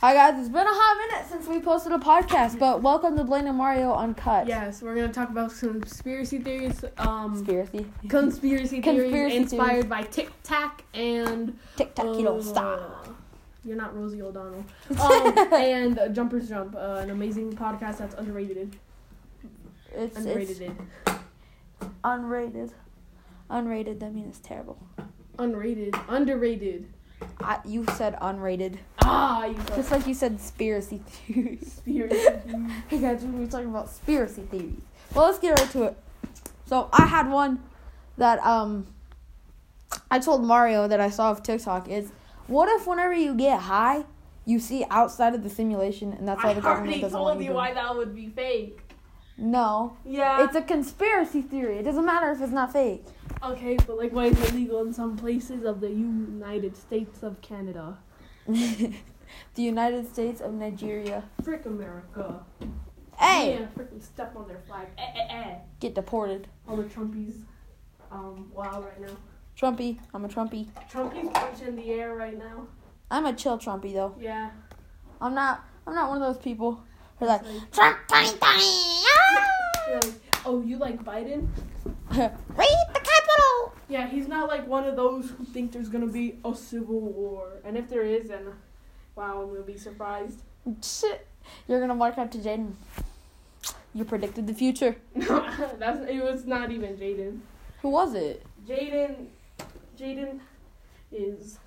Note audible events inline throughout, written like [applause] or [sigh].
Hi guys, it's been a hot minute since we posted a podcast, but welcome to Blaine and Mario Uncut. Yes, we're gonna talk about some conspiracy theories. Um, Conspiracy. conspiracy theories Conspiracy inspired by Tic Tac and Tic tac, you don't uh, stop. You're not Rosie O'Donnell. Um, [laughs] and uh, Jumpers Jump, uh, an amazing podcast that's underrated. It's, Underrated. it's unrated. Unrated, that means it's terrible. Unrated. Underrated. I, you said unrated. Ah, you got Just like you said conspiracy theories. conspiracy. hey guys, [laughs] we're talking about conspiracy theories. Well, let's get right to it. So I had one that um I told Mario that I saw of TikTok is what if whenever you get high, you see outside of the simulation and that's why I the government already doesn't told want you you why that would be fake. No, Yeah. it's a conspiracy theory. It doesn't matter if it's not fake. okay, but like, why is it legal in some places of the United States of Canada? [laughs] the United States of Nigeria. Frick America. Hey, Yeah, freaking step on their flag. Eh, eh, eh. get deported. All the Trumpies, um, wild right now. Trumpy, I'm a Trumpy. Trumpies punch in the air right now. I'm a chill Trumpy though. Yeah. I'm not. I'm not one of those people who are like like- Trump 2020. Like, oh, you like Biden? [laughs] Raid the Capitol. Yeah, he's not like one of those who think there's gonna be a civil war. And if there is, then wow, I'm gonna be surprised. Shit. You're gonna walk up to Jaden. You predicted the future. [laughs] That's it was not even Jaden. Who was it? Jaden, Jaden is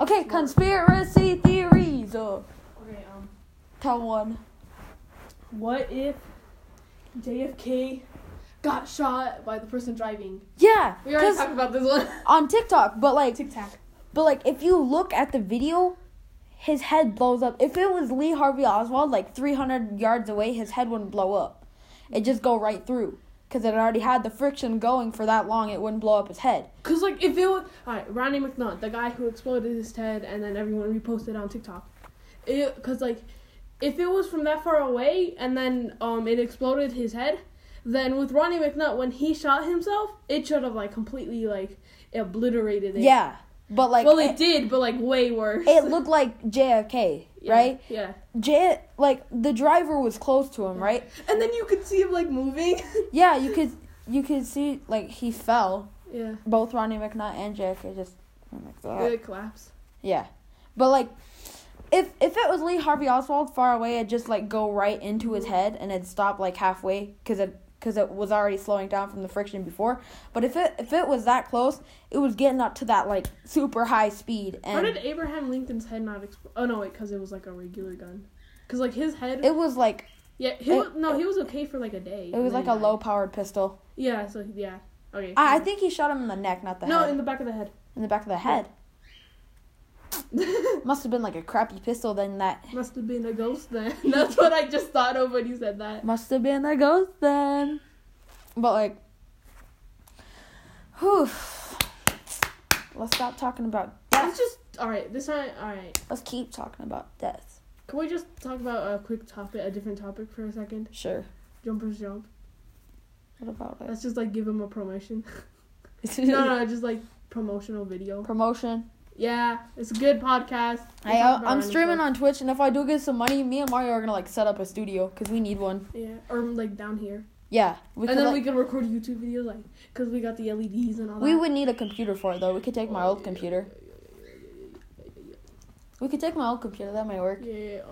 Okay, conspiracy theories. Oh, okay. Um, tell one. what if JFK got shot by the person driving? Yeah, We already because talked about this one. [laughs] on TikTok, but like, Tic Tac. but like, if you look at the video, his head blows up. If it was Lee Harvey Oswald, like 300 yards away, his head wouldn't blow up. It'd just go right through. Because it already had the friction going for that long, it wouldn't blow up his head. Cause like if it was alright, Ronnie McNutt, the guy who exploded his head and then everyone reposted on TikTok. It cause like if it was from that far away and then um it exploded his head, then with Ronnie McNutt when he shot himself, it should have like completely like obliterated it. Yeah, but like, well, it, it, did, but like way worse. it looked like JFK, [laughs] Yeah, right? Yeah. J like the driver was close to him, right? [laughs] And then you could see him like moving. [laughs] Yeah, you could you could see like he fell. yeah. Both Ronnie McNutt and JFK just like that. It collapsed. Yeah, but like if if it was Lee Harvey Oswald far away, it'd just like go right into his head and it'd stop like halfway because it because it was already slowing down from the friction before. But if it if it was that close, it was getting up to that like super high speed How and did Abraham Lincoln's head not explode? Oh no, wait, because it was like a regular gun. Cause like his head. it was like yeah, he it- was, no, he was okay for like a day. it was like a low powered pistol. Yeah, so yeah. Okay. I, I think he shot him in the neck, not the no, head. in the back of the head. in the back of the head. [laughs] Must have been like a crappy pistol then that Must have been a ghost then. [laughs] That's what I just thought of when you said that. must have been a ghost then. But like whew. Let's stop talking about Let's death. just all right. This time, all right. Let's keep talking about death. Can we just talk about a quick topic, a different topic for a second? Sure. Jumpers jump. What about it? Let's just like give him a promotion. [laughs] no, no, just like promotional video. Promotion. Yeah, it's a good podcast. I, I'm streaming on Twitch, and if I do get some money, me and Mario are gonna like set up a studio because we need one. Yeah, or like down here, Yeah, we and then like- we can record YouTube videos, like, cause we got the LEDs and all that. we would need a computer for it though. We could take my Oh, old yeah, computer. Yeah, We could take my old computer. That might work. yeah, yeah, yeah, yeah.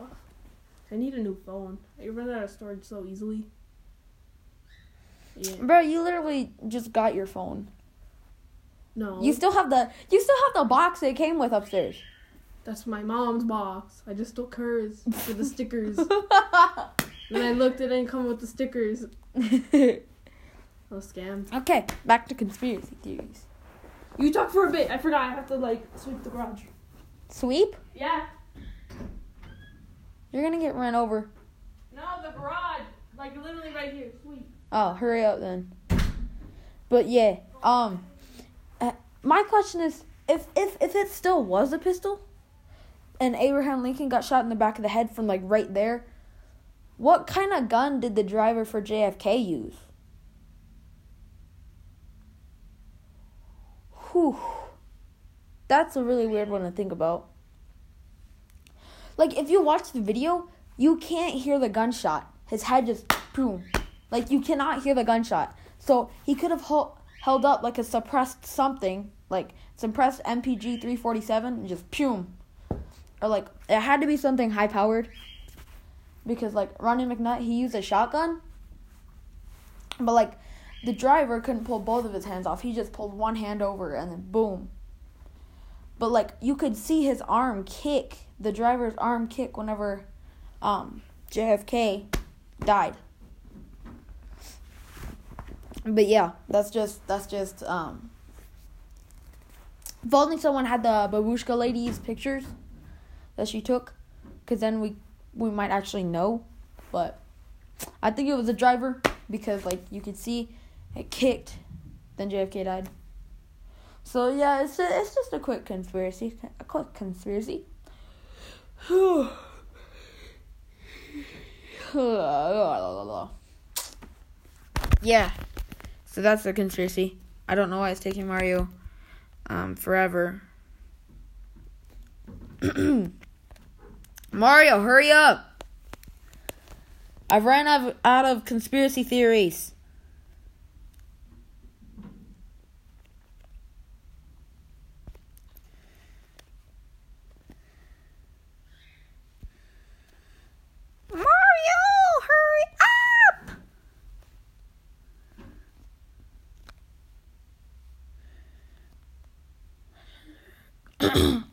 I need a new phone. I run out of storage so easily. Yeah. Bro, you literally just got your phone. No. You still have the you still have the box it came with upstairs. That's my mom's box. I just took hers for the stickers. [laughs] and I looked, it didn't come with the stickers. [laughs] Oh, scam. Okay, back to conspiracy theories. You talk for a bit. I forgot. I have to like sweep the garage. Sweep? Yeah. You're gonna get run over. No, the garage. Like literally right here. Sweep. Oh, hurry up then. But yeah, um, my question is, if if if it still was a pistol, and Abraham Lincoln got shot in the back of the head from like right there, what kind of gun did the driver for JFK use? Whew. That's a really weird one to think about. like if you watch the video, you can't hear the gunshot. His head just boom, like you cannot hear the gunshot. So he could have held held up like a suppressed something, like suppressed MPG 347, and just pum. or like it had to be something high powered. Because like Ronnie McNutt, he used a shotgun, but like the driver couldn't pull both of his hands off. He just pulled one hand over and then boom. But like you could see his arm kick, the driver's arm kick whenever um JFK died. But yeah, that's just that's just um if only someone had the babushka lady's pictures that she took, cause then we we might actually know. But I think it was a driver because like you could see it kicked, then JFK died. So yeah, it's a, it's just a quick conspiracy, a quick conspiracy. yeah, so that's the conspiracy. I don't know why it's taking Mario um, forever. [clears throat] Mario, hurry up! I've ran out of, out of conspiracy theories. Mario, hurry up! [clears throat]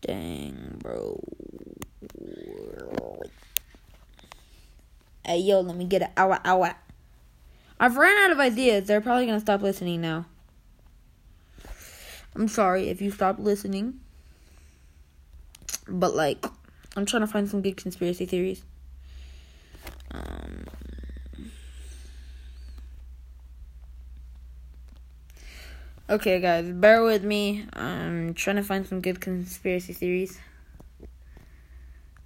Dang, bro. Hey, yo, let me get it. Ow, ow. I've ran out of ideas. They're probably going to stop listening now. I'm sorry if you stopped listening. But, like, I'm trying to find some good conspiracy theories. Okay, guys, bear with me. I'm trying to find some good conspiracy theories.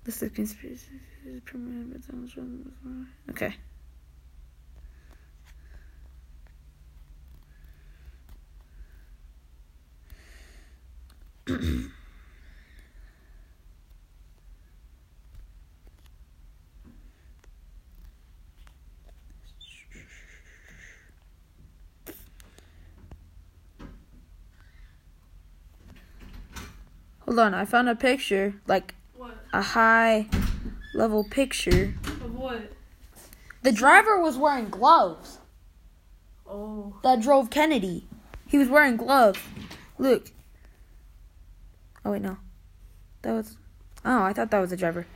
This is conspiracy. Okay. [clears throat] Hold on, I found a picture, like What? a high level picture. Of what? The driver was wearing gloves Oh. that drove Kennedy. He was wearing gloves. Look. Oh wait, no. That was Oh, I thought that was the driver.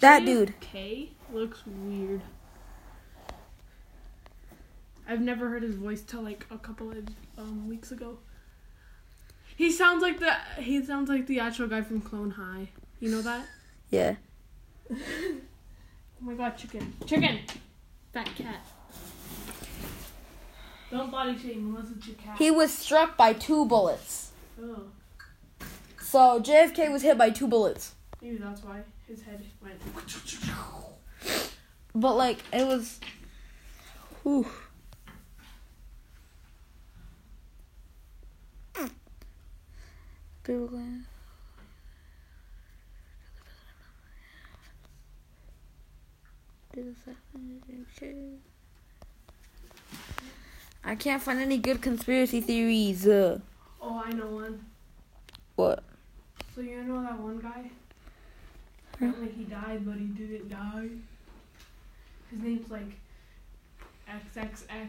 That dude. K looks weird. I've never heard his voice till like a couple of um, weeks ago. He sounds like the he sounds like the actual guy from Clone High. You know that? Yeah. Oh my god, chicken. Chicken! Fat cat. Don't body shame unless it's your cat. He was struck by two bullets. oh, So JFK was hit by two bullets. maybe that's why his head went. But like it was Whew. I can't find any good conspiracy theories. Uh, Oh, I know one. what? So you know that one guy? Apparently he died, but he didn't die. His name's like XXX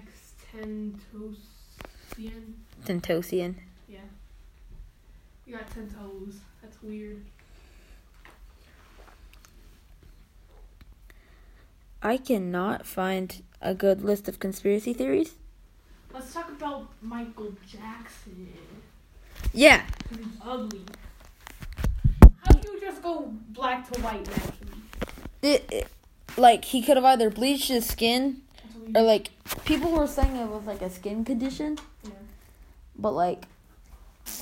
Tentosian. Tentosian. You got ten toes. That's weird. I cannot find a good list of conspiracy theories. Let's talk about Michael Jackson. Yeah. he's ugly. How do you just go black to white naturally? It, it like he could have either bleached his skin or like people were saying it was like a skin condition, yeah. but like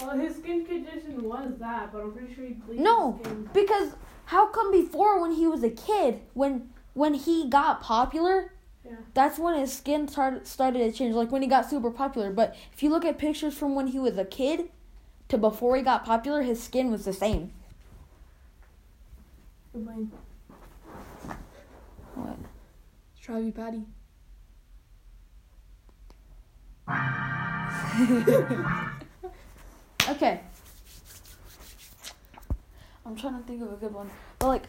Well, his skin condition was that, but I'm pretty sure he bleached No. his skin. because how come before when he was a kid when when he got popular Yeah. that's when his skin started started to change like when he got super popular but if you look at pictures from when he was a kid to before he got popular his skin was the same You're playing What? Travi Patty. [laughs] Okay. I'm trying to think of a good one, but like,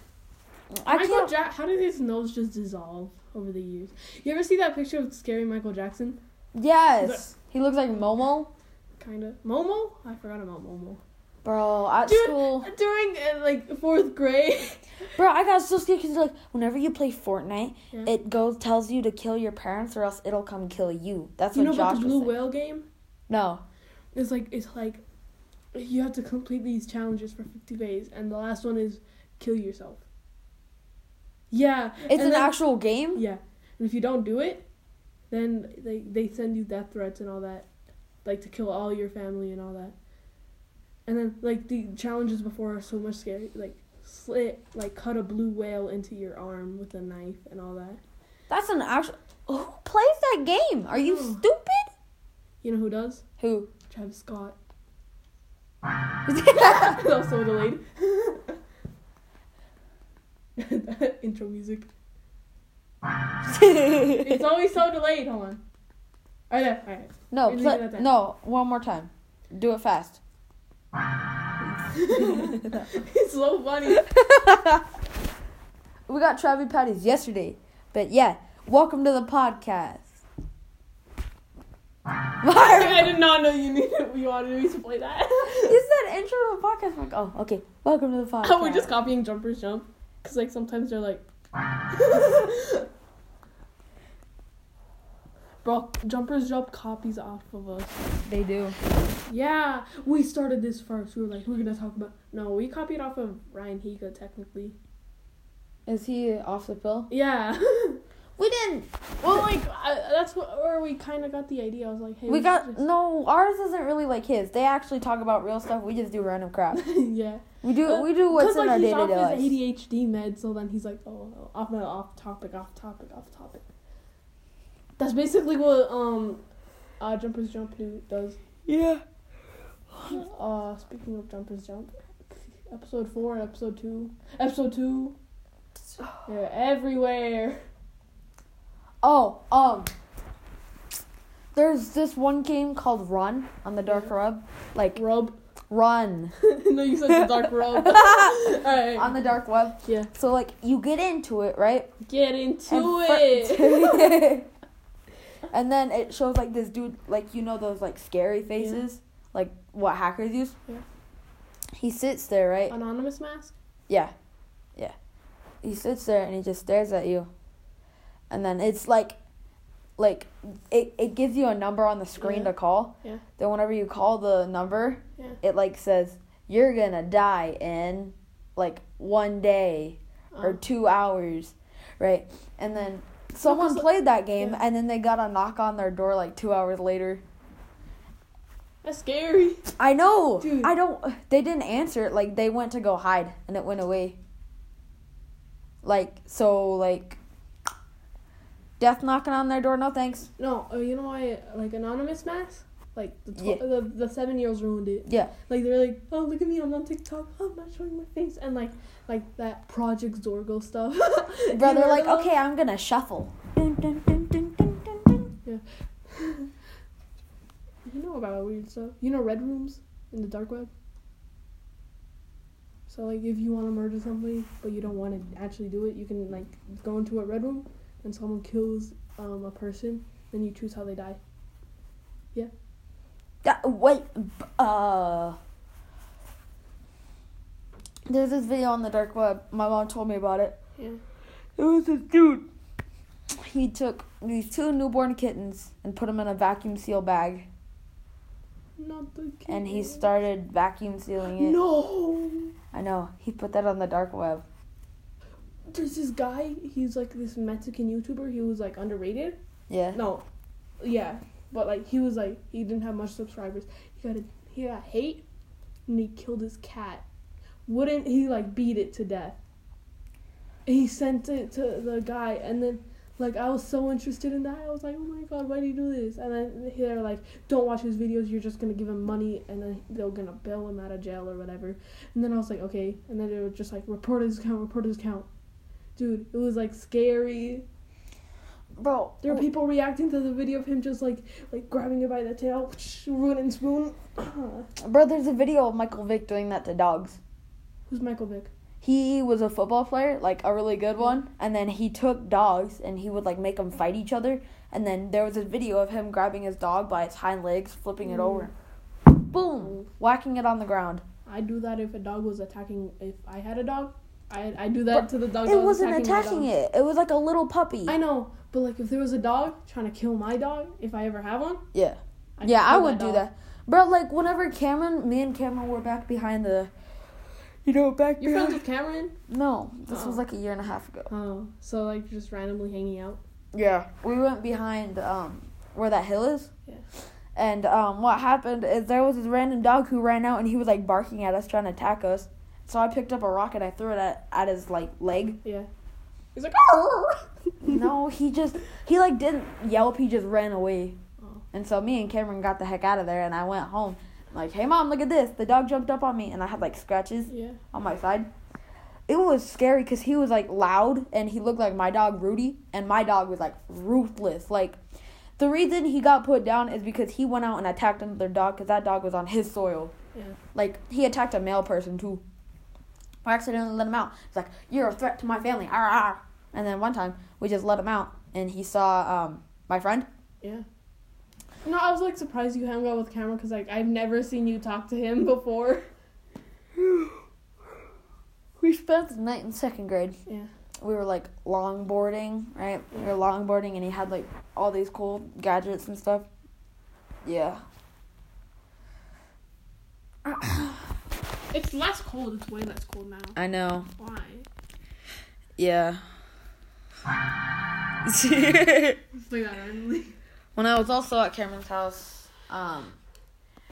I Michael can't. ja- how did his nose just dissolve over the years? You ever see that picture of scary Michael Jackson? yes, he looks like Momo, Kind of. Momo? I forgot about Momo. bro. At Dude, school, During uh, like fourth grade. [laughs] bro, I got so scared because like whenever you play Fortnite, Yeah. it goes tells you to kill your parents or else it'll come kill you. That's what you what know Josh about the blue whale game? No, It's like it's like you have to complete these challenges for 50 days, and the last one is kill yourself. Yeah, it's an then- actual game. Yeah, and if you don't do it, then they they send you death threats and all that, like to kill all your family and all that. And then like the challenges before are so much scary, like slit like cut a blue whale into your arm with a knife and all that. That's an actual. Who plays that game? Are you Oh. stupid? You know who does? Who? Travis Scott. [laughs] that was so delayed. That intro music. [laughs] It's always so delayed. Hold on. All right, all right. no, Leave play, it at that. no. One more time. Do it fast. [laughs] it's so funny. We got Travi Patties yesterday, but yeah. Welcome to the podcast. I did not know you needed you wanted me to play that. [laughs] Is that. you said intro to the podcast. I'm like, oh, okay. Welcome to the podcast. [laughs] Oh, we're just copying Jumpers Jump. Because, like, sometimes they're like. [laughs] Bro, Jumpers Jump copies off of us. They do. Yeah, we started this first. We were like, we're gonna talk about. No, we copied off of Ryan Higa, technically. Is he off the pill? Yeah. We didn't. well, like, I, that's what, where we kind of got the idea. I was like, hey, We should got just- no. Ours isn't really like his. They actually talk about real stuff. We just do random crap. [laughs] yeah. We do. Well, we do what's in like, our he's day to off day lives. his ADHD med, so then he's like, oh, off off topic, off topic, off topic. That's basically what um, uh, Jumpers Jump do, does. Yeah. Uh, speaking of Jumpers Jump, episode four, episode two, episode two. [sighs] They're everywhere. Oh, um. There's this one game called Run on the dark web. Like Rub. Run [laughs] no, you said the dark rub. [laughs] Alright. on the dark web. Yeah. So like you get into it, right? Get into and it. [laughs] and then it shows like this dude, like you know those like scary faces, like what hackers use. Yeah. He sits there, right? Anonymous mask. Yeah, yeah. He sits there and he just stares at you, and then it's like, like it it gives you a number on the screen Yeah. to call. Yeah. Then whenever you call the number, Yeah. it like says you're gonna die in like one day or Um, two hours, right? And then someone played that game, yeah. and then they got a knock on their door like two hours later. that's scary. I know. Dude. I don't. They didn't answer it. Like they went to go hide, and it went away. Like so, like death knocking on their door. No thanks. No, uh, you know why? Like anonymous mask. Like the tw- Yeah. the, the seven year olds ruined it. Yeah. Like they're like, oh look at me, I'm on TikTok. Oh, I'm not showing my face, and like like that Project Zorgo stuff. [laughs] You Bro, they're like, okay, I'm gonna shuffle. Dun, dun, dun, dun. [laughs] You know about weird stuff. You know red rooms in the dark web. So like, if you want to murder somebody but you don't want to actually do it, you can like go into a red room and someone kills um a person, then you choose how they die. Yeah. That, wait, uh. There's this video on the dark web. My mom told me about it. Yeah. It was this dude. He took these two newborn kittens and put them in a vacuum seal bag, Not the. and he started vacuum sealing it. No. I know. He put that on the dark web. There's this guy. He's like this Mexican YouTuber. He was like underrated. Yeah. No, yeah, but like he was like he didn't have much subscribers. He got a, he got hate, and he killed his cat. Wouldn't he like beat it to death? He sent it to the guy, and then Like I was so interested in that. I was like, oh my god, why do you do this? And then they're like, don't watch his videos. You're just gonna give him money, and then they're gonna bail him out of jail or whatever. And then I was like, okay. And then they were just like, report his account, report his account. Dude, it was like scary. Bro, There were people reacting to the video of him just like like grabbing it by the tail, [sniffs] ruin and spoon. [sniffs] bro, there's a video of Michael Vick doing that to dogs. Who's Michael Vick? He was a football player, like a really good one, and then he took dogs and he would like make them fight each other. And then there was a video of him grabbing his dog by its hind legs, flipping it Mm. over, boom, whacking it on the ground. I'd do that if a dog was attacking. If I had a dog, I I do that to the dog. It was wasn't attacking, attacking it. It was like a little puppy. I know, but like if there was a dog trying to kill my dog, if I ever have one, Yeah. I'd yeah, I would do that. Bro, like whenever Cameron, me and Cameron were back behind the, you know, back You're friends with Cameron? No, this was Oh. like a year and a half ago. Oh, so like just randomly hanging out. Yeah, we went behind um where that hill is. Yeah. And um what happened is there was this random dog who ran out and he was like barking at us trying to attack us. So I picked up a rock and I threw it at, at his like leg. Yeah. He's like, no, he just he like didn't yelp, he just ran away. Oh. And so me and Cameron got the heck out of there and I went home. Like, hey mom, look at this. The dog jumped up on me and I had like scratches Yeah. on my side. It was scary because he was like loud and he looked like my dog Rudy, and my dog was like ruthless. Like, the reason he got put down is because he went out and attacked another dog because that dog was on his soil. Yeah. Like, he attacked a male person too. I accidentally let him out. He's like, You're a threat to my family. Arr, arr. And then one time, we just let him out and he saw um, my friend. Yeah. No, I was like surprised you hung out with Cameron because like I've never seen you talk to him [laughs] before. [sighs] We spent the night in second grade. Yeah. we were like longboarding, right? We were longboarding, and he had like all these cool gadgets and stuff. Yeah. [clears throat] It's less cold. It's way less cold now. I know. Why? Yeah. [laughs] When I was also at Cameron's house, um,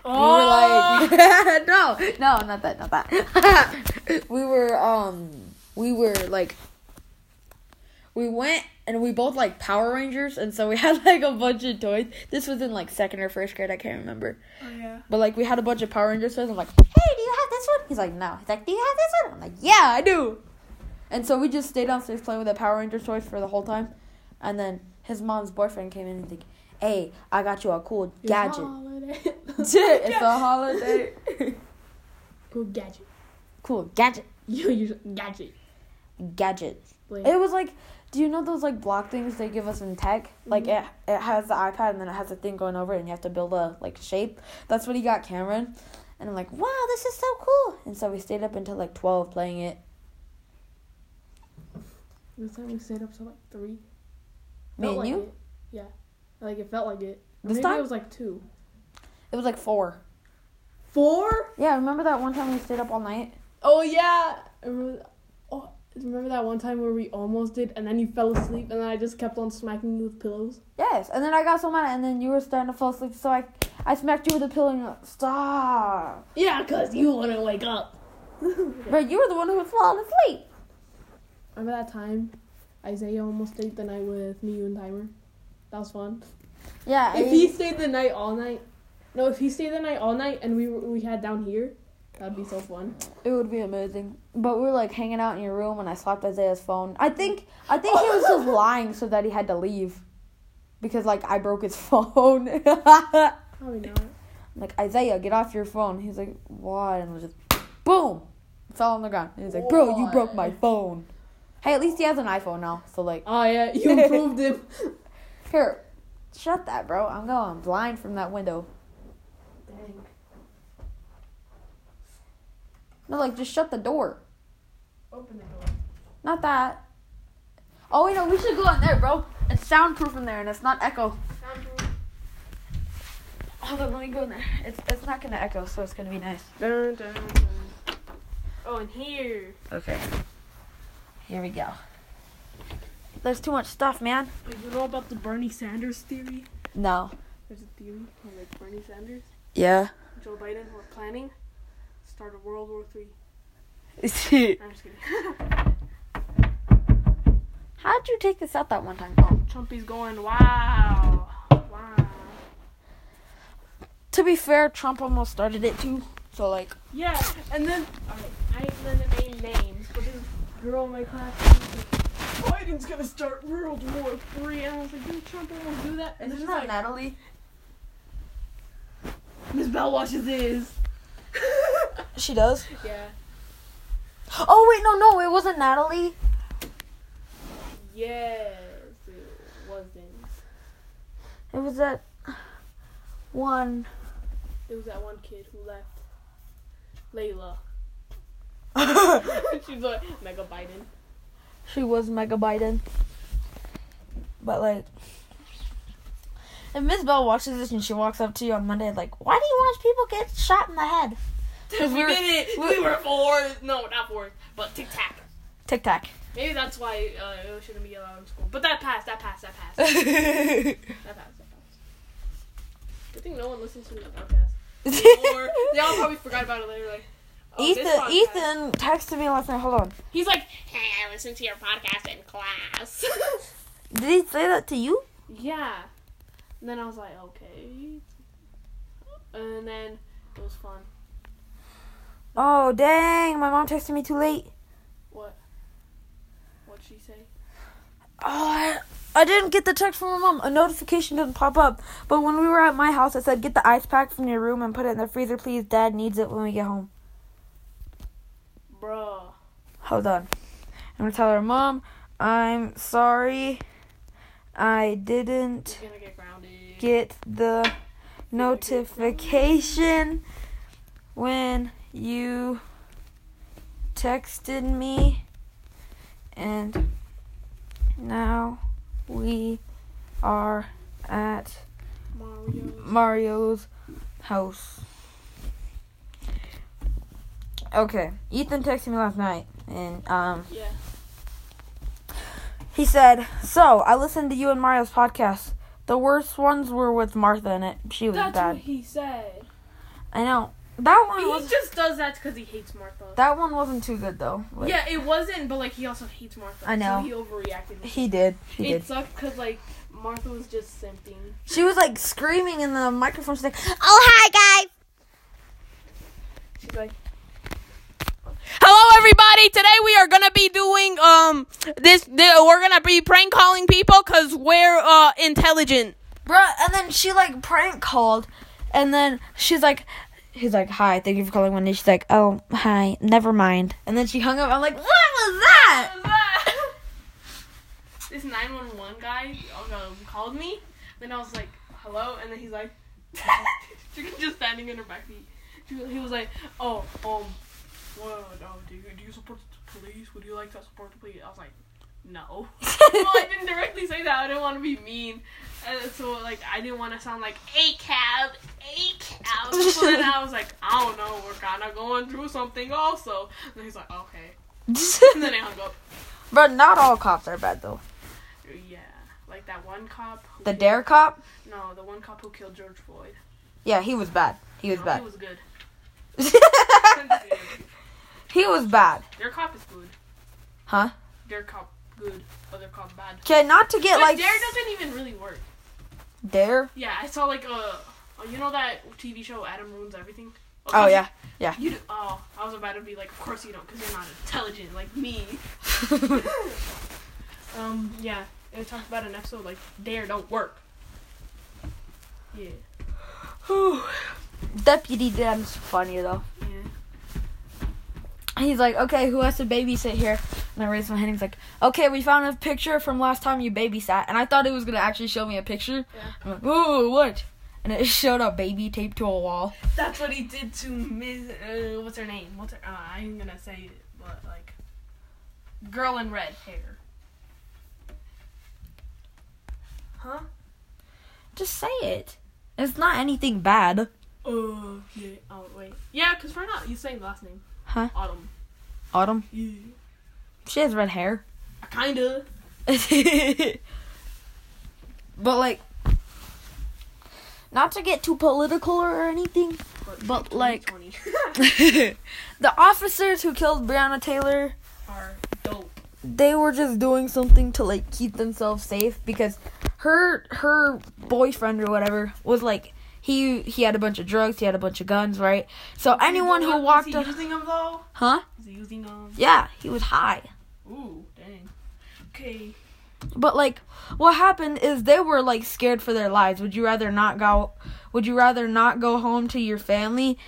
Oh. we were like, [laughs] no, no, not that, not that. [laughs] we were, um, we were like, we went and we both like Power Rangers, and so we had like a bunch of toys. This was in like second or first grade, I can't remember. oh yeah. But like we had a bunch of Power Rangers toys. I'm like, hey, do you this one? He's like, no. He's like, do you have this one? I'm like, yeah, I do. And so we just stayed downstairs playing with the Power Rangers toys for the whole time. And then his mom's boyfriend came in and like, hey, I got you a cool It's gadget. holiday. [laughs] [laughs] it's a holiday. Cool gadget. cool gadget. You use gadget. Gadget. Like, It was like, do you know those like block things they give us in tech? Like Mhm. it, it has the iPad and then it has a thing going over it and you have to build a like shape. That's what he got Cameron. And I'm like, wow, this is so cool. And so we stayed up until like 12 playing it. this time we stayed up till like three. Me Felt and like you? It. Yeah. Like it felt like it. Or This Maybe time? it was like two. It was like four. Four? Yeah, remember that one time we stayed up all night? Oh yeah. I remember, oh, remember that one time where we almost did, and then you fell asleep, and then I just kept on smacking you with pillows. Yes. And then I got so mad and then you were starting to fall asleep. So I, I smacked you with a pillow and you're like, stop. Yeah, cause you wouldn't wake up. [laughs] But you were the one who was falling asleep. Remember that time Isaiah almost stayed the night with me, you, and Timer? That was fun. Yeah. If I- he stayed the night all night, no, if he stayed the night all night and we were, we had down here, that'd be so fun. It would be amazing. But we were like hanging out in your room and I slapped Isaiah's phone. I think I think he was just [laughs] lying so that he had to leave. Because like I broke his [laughs] phone. I'm Probably not. like, Isaiah, get off your phone. He's like, Why? And it was just boom. Fell on the ground. And he's like, Bro, you broke my phone. Hey, at least he has an iPhone now. So like Oh yeah, you improved him. [laughs] here. Shut that, bro. I'm going blind from that window. Dang. No, like just shut the door. Open the door. Not that. Oh wait, no, we should go in there, bro. It's soundproof in there and it's not echo. Hold on, let me go in there. It's it's not gonna echo, so it's gonna be nice. Dun, dun, dun. Oh, in here. Okay. Here we go. There's too much stuff, man. Wait, you know about the Bernie Sanders theory? No. There's a theory of like Bernie Sanders, Yeah. Joe Biden were planning to start a World War Three. [laughs] I'm just kidding. How'd you take this out that one time? Oh. [laughs] Trumpy's going, wow. To be fair, Trump almost started it too. So like, Yeah, and then alright, I ain't gonna name names, but this girl in my class like, Biden's gonna start World War Three, and I was like, didn't Trump almost do that? And then she's like, Natalie? Miss Bell watches this. [laughs] She does. yeah. Oh wait, no, no, it wasn't Natalie. Yes, it wasn't. It was that one. It was that one kid who left. Layla. [laughs] [laughs] She's like Mega Biden. she was Mega Biden. But like, if Miss Bell watches this and she walks up to you on Monday, like, why do you watch people get shot in the head? [laughs] we we were- did it. we- We were four. No, not four, but tic tac. Tic Tac. Maybe that's why uh, it shouldn't be allowed in school. But that passed. That passed. That passed. that passed. That passed. Good thing no one listens to the podcast. Or [laughs] they all probably forgot about it later. Like, oh, Ethan, Ethan texted me last night. Hold on. He's like, hey, I listened to your podcast in class. [laughs] Did he say that to you? yeah. And then I was like, okay. And then it was fun. Oh dang! My mom texted me too late. What? What'd she say? Oh, I, I didn't get the text from my mom. A notification didn't pop up. But when we were at my house, I said, "Get the ice pack from your room and put it in the freezer, please. Dad needs it when we get home." Bruh. Hold on. I'm gonna tell her, Mom, I'm sorry. I didn't get get the notification when you texted me, and now we are at Mario. Mario's house. Okay, Ethan texted me last night, and um, Yeah. he said, "So I listened to you and Mario's podcast. The worst ones were with Martha in it. She was That's bad. what he said. I know that one He was just does that because he hates Martha. that one wasn't too good though. Like, yeah, it wasn't, but like he also hates Martha. I know. So he overreacted. he did. He it did. sucked because like Martha was just simping. She was like screaming in the microphone. She's like, "Oh hi guys." She's like, "Hello, everybody! Today we are gonna be doing um this. th- we're gonna be prank calling people because we're uh intelligent." Bruh, and then she like prank called, and then she's like, he's like, hi, thank you for calling Wendy. She's like, oh, hi, never mind. And then she hung up. I'm like, what was that? this 911 guy um, called me. Then I was like, hello? And then he's like, [laughs] was just standing in her back seat. He was like, oh, um, what, do, you, do you support the police? Would you like to support the police? I was like, no. [laughs] well, I didn't directly say that. I didn't want to be mean. And so, like, I didn't want to sound like, a cab, a cab. [laughs] [laughs] So then I was like, I don't know, we're kind of going through something also. And he's like, okay. And then I hung up. [laughs] But not all cops are bad though. Yeah, like that one cop. Who The killed- Dare cop, No, the one cop who killed George Floyd. yeah, he was bad. He was No, bad. He was good. he was bad. Their cop is good. Huh? Their cop good. Other cop bad. Okay, not to get But like Dare doesn't even really work. Dare. Yeah, I saw like uh, you know that TV show Adam ruins everything. Oh yeah, yeah. You do, oh, I was about to be like, of course you don't, because you're not intelligent like me. [laughs] Um, yeah, it talked about an episode like Dare don't work. Yeah, [sighs] Deputy Dan's funny though. yeah. He's like, okay, who has to babysit here? And I raised my hand. And he's like, okay, we found a picture from last time you babysat, and I thought it was gonna actually show me a picture. Yeah. I'm like, oh, what? And it [laughs] showed a baby taped to a wall. That's what he did to Miss. Uh, what's her name? What's her? Uh, I'm gonna say but like, girl in red hair. Huh? Just say it. It's not anything bad. Oh yeah. Oh wait. Yeah, cause we're not. You saying last name? Huh? Autumn. Autumn. Yeah. She has red hair. Kinda. [laughs] but like, not to get too political or anything. But, like- [laughs] the officers who killed Breonna Taylor, are dope. they were just doing something to like keep themselves safe because her her boyfriend or whatever was like he he had a bunch of drugs, he had a bunch of guns, right? So anyone who walked Is up, he using them though? huh? Is he using them? Yeah, he was high. Ooh, dang. Okay. But like what happened is they were like scared for their lives. Would you rather not go would you rather not go home to your family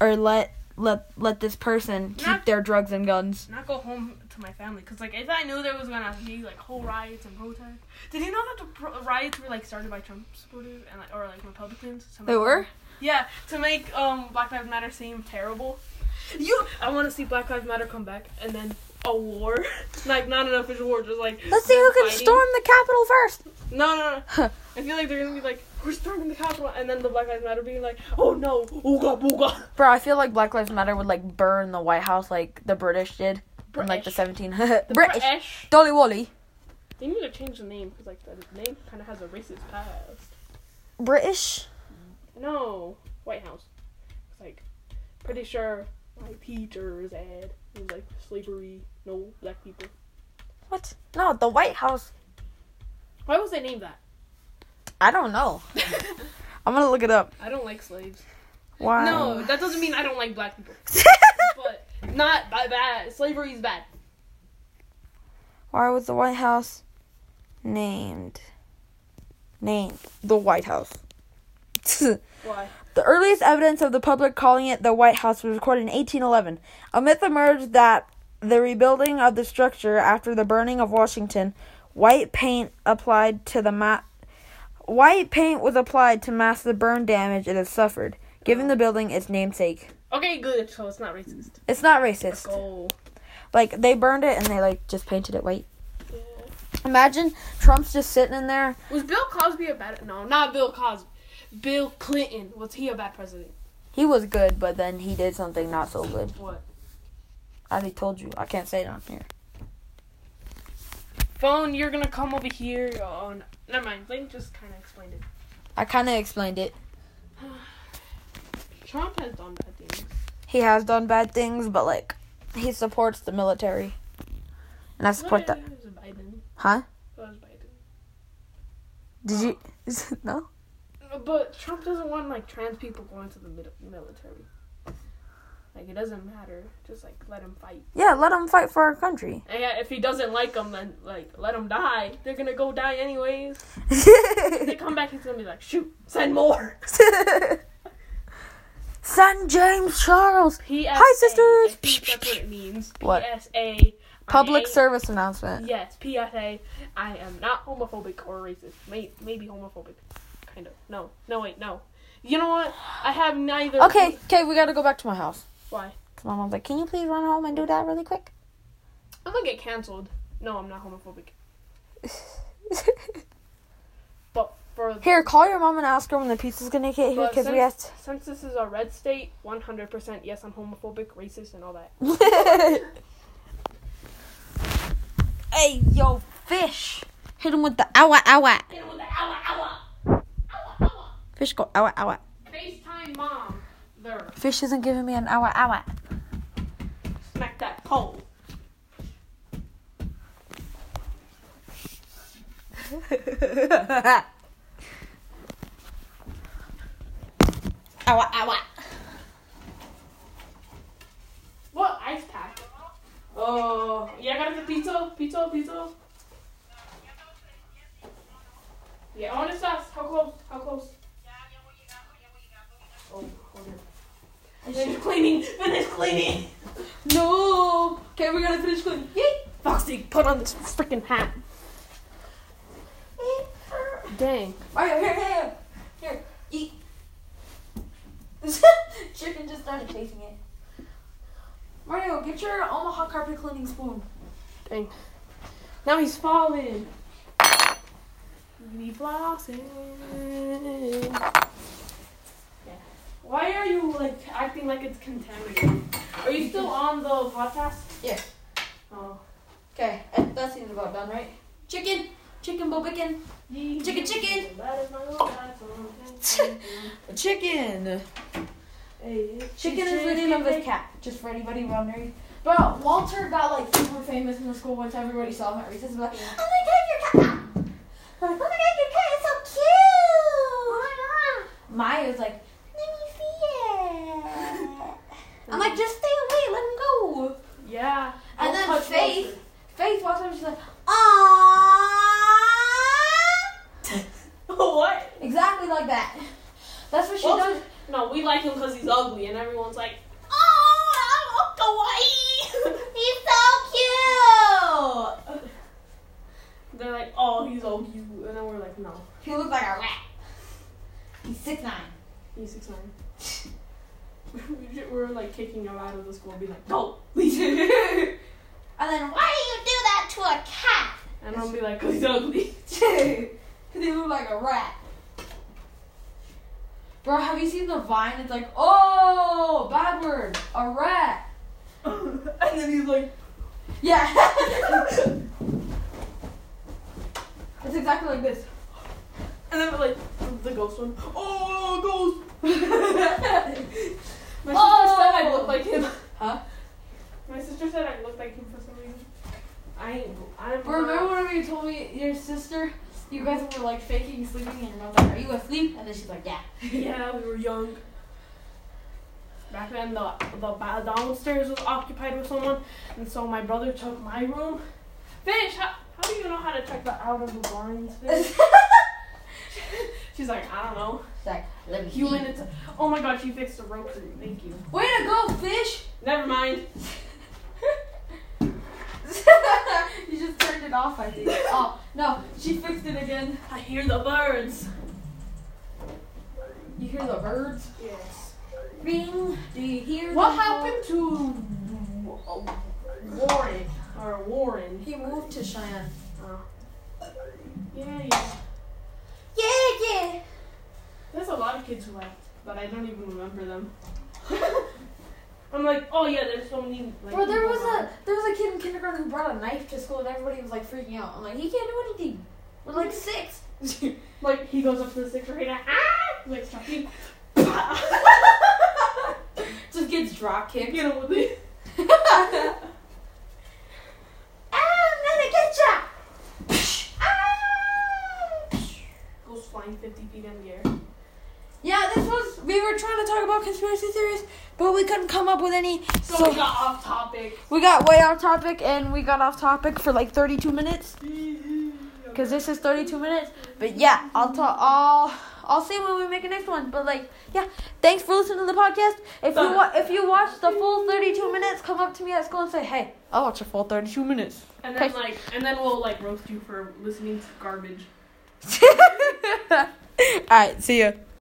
or let let let this person keep Not- their drugs and guns? Not go home to my family, cause like if I knew there was gonna be like whole riots and protests. Did you know that the pro- riots were like started by Trump supporters and like or like Republicans? They make- were? Yeah, to make um Black Lives Matter seem terrible. You, I want to see Black Lives Matter come back and then a war, [laughs] like not an official war, just like Let's see who can fighting. storm the Capitol first. No, no, no. I feel like they're gonna be like, we're storming the Capitol, and then the Black Lives Matter being like, oh no, ooga booga. Bro, I feel like Black Lives Matter would like burn the White House like the British did in like the British. 17 [laughs] The British. British. Dolly Wally. They need to change the name because like the name kind of has a racist past. British? No, White House. It's like pretty sure my teacher's ad was like slavery, no black people. What? No, the White House. Why was they named that? I don't know. [laughs] I'm gonna look it up. I don't like slaves. Why? No, that doesn't mean I don't like black people. [laughs] but not by bad. Slavery is bad. Why was the White House named named the White House? [laughs] Why? The earliest evidence of the public calling it the White House was recorded in 1811. A myth emerged that the rebuilding of the structure after the burning of Washington, white paint applied to the ma- white paint was applied to mask the burn damage it has suffered, giving the building its namesake. Okay, good. So it's not racist. It's not racist. Like they burned it and they like just painted it white. Yeah. Imagine Trump's just sitting in there. Was Bill Cosby a bad? No, not Bill Cosby. Bill Clinton. Was he a bad president? He was good, but then he did something not so good. What? I already told you. I can't say it on here. Phone, you're gonna come over here. Oh, never mind. Lane just kind of explained it. I kind of explained it. [sighs] Trump has done bad. He has done bad things, but like he supports the military, and I support that. It. Huh? It. Did you? [laughs] no. But Trump doesn't want like trans people going to the military. Like it doesn't matter. Just like let him fight. Yeah, let him fight for our country. And yeah, if he doesn't like them, then like let him die. They're gonna go die anyways. [laughs] They come back, he's gonna be like, shoot, send more. [laughs] Son James Charles. PSA. Hi, sisters. That's what it means. What? PSA. Public I- service announcement. Yes, PSA. I am not homophobic or racist. May- maybe homophobic. Kind of. No. No, wait, no. You know what? I have neither. Okay, okay, we gotta go back to my house. Why? 'Cause My mom's like, "Can you please run home and do that really quick?" I'm gonna get canceled. No, I'm not homophobic. [laughs] For Here, call your mom and ask her when the pizza's gonna get here, because we since, have since this is a red state, 100% yes, I'm homophobic, racist, and all that. [laughs] hey, yo, fish! Hit him with the awa awa. Hit him with the awa awa. awa awa. Fish go awa awa. FaceTime mom. There. Fish isn't giving me an awa awa. Smack that pole. [laughs] awa awa. What ice pack? Oh, yeah, I got the pizza, pizza, pizza. Yeah, on the sauce. How close? How close? Oh, hold on. Finish cleaning. Finish cleaning. No. Okay, we gotta finish cooking. Yay! Foxy, put on this freaking hat. Dang. Mario, here, here, here. Here, eat. [laughs] Chicken just started chasing it. Mario, get your Omaha carpet cleaning spoon. Dang. Now he's falling. We flossing. Yeah. Why are you like acting like it's contaminated? Are you still on the podcast? Yeah. Oh. Okay, that seems about done, right? Chicken, chicken, bobikin, Chicken, chicken. [laughs] chicken. Chicken is the name of his cat. Just for anybody wondering. But Walter got like super famous in the school once everybody saw him at recess. and was Like, oh my god, your cat! [laughs] Oh my god, your cat is so cute! Oh my god! Maya was like, let me see it. I'm like, just stay away, let him go. Yeah. And Don't then touch Faith- Walter. Faith walks up and she's like, aww. what? Exactly like that. That's what she Walter- does. No, we like him because he's ugly, and everyone's like, Oh, kawaii! He's so cute! they're like, oh, he's so cute, and then we're like, no, He looks like a rat. He's six nine. he's six nine. we should- we're like kicking him out of the school, and be like, go, leave. And then why do you do that to a cat? and I'll be like, cause he's ugly. Because he look like a rat. Bro, have you seen the vine? It's like, oh, bad word, a rat. [laughs] and then he's like, Yeah. [laughs] it's exactly like this. and then we're like the ghost one, oh, ghost. [laughs] My sister Oh. said I look like him. Oh. Huh? My sister said I looked like him for some reason. I. I'm. Bro, remember when you told me your sister, you guys were like faking sleeping, and your mom's like, "Are you asleep?" And then she's like, "Yeah." Yeah, we were young. Back then, the the downstairs was occupied with someone, and so my brother took my room. Fish, how, how do you know how to check the out of the blinds? [laughs] [laughs] She's like, I don't know. She's like, "Let me." You see." went into. Oh my god, she fixed the rope for you. Thank you. Way to go, fish! Never mind. [laughs] you just turned it off, I think. Oh no, she fixed it again. I hear the birds. You hear the birds? Yes. Ring. Do you hear? What happened to uh, Warren or Warren? He moved to Cheyenne. Oh. Yeah, yeah. Yeah, yeah. There's a lot of kids who left, but I don't even remember them. [laughs] I'm like, oh yeah, there's so many. Like, Bro, there was around. a there was a kid in kindergarten who brought a knife to school and everybody was like freaking out. I'm like, he can't do anything. We're like six. [laughs] like he goes up to the sixth grade, ah, like shocking. [laughs] Just gets drop kicked. Get him with it. ah, I'm gonna get ya. ah. Goes flying 50 feet in the air. Yeah, this was we were trying to talk about conspiracy theories, but we couldn't come up with any. So, So we got off topic. we got way off topic, and we got off topic for like 32 minutes. Cause this is 32 minutes. But yeah, I'll talk. I'll I'll see when we make a next one. But like, yeah, thanks for listening to the podcast. If you wa- if you watch the full 32 minutes, come up to me at school and say, hey, I'll watch the full 32 minutes. And then Okay. like, and then we'll like roast you for listening to garbage. [laughs] All right, see ya.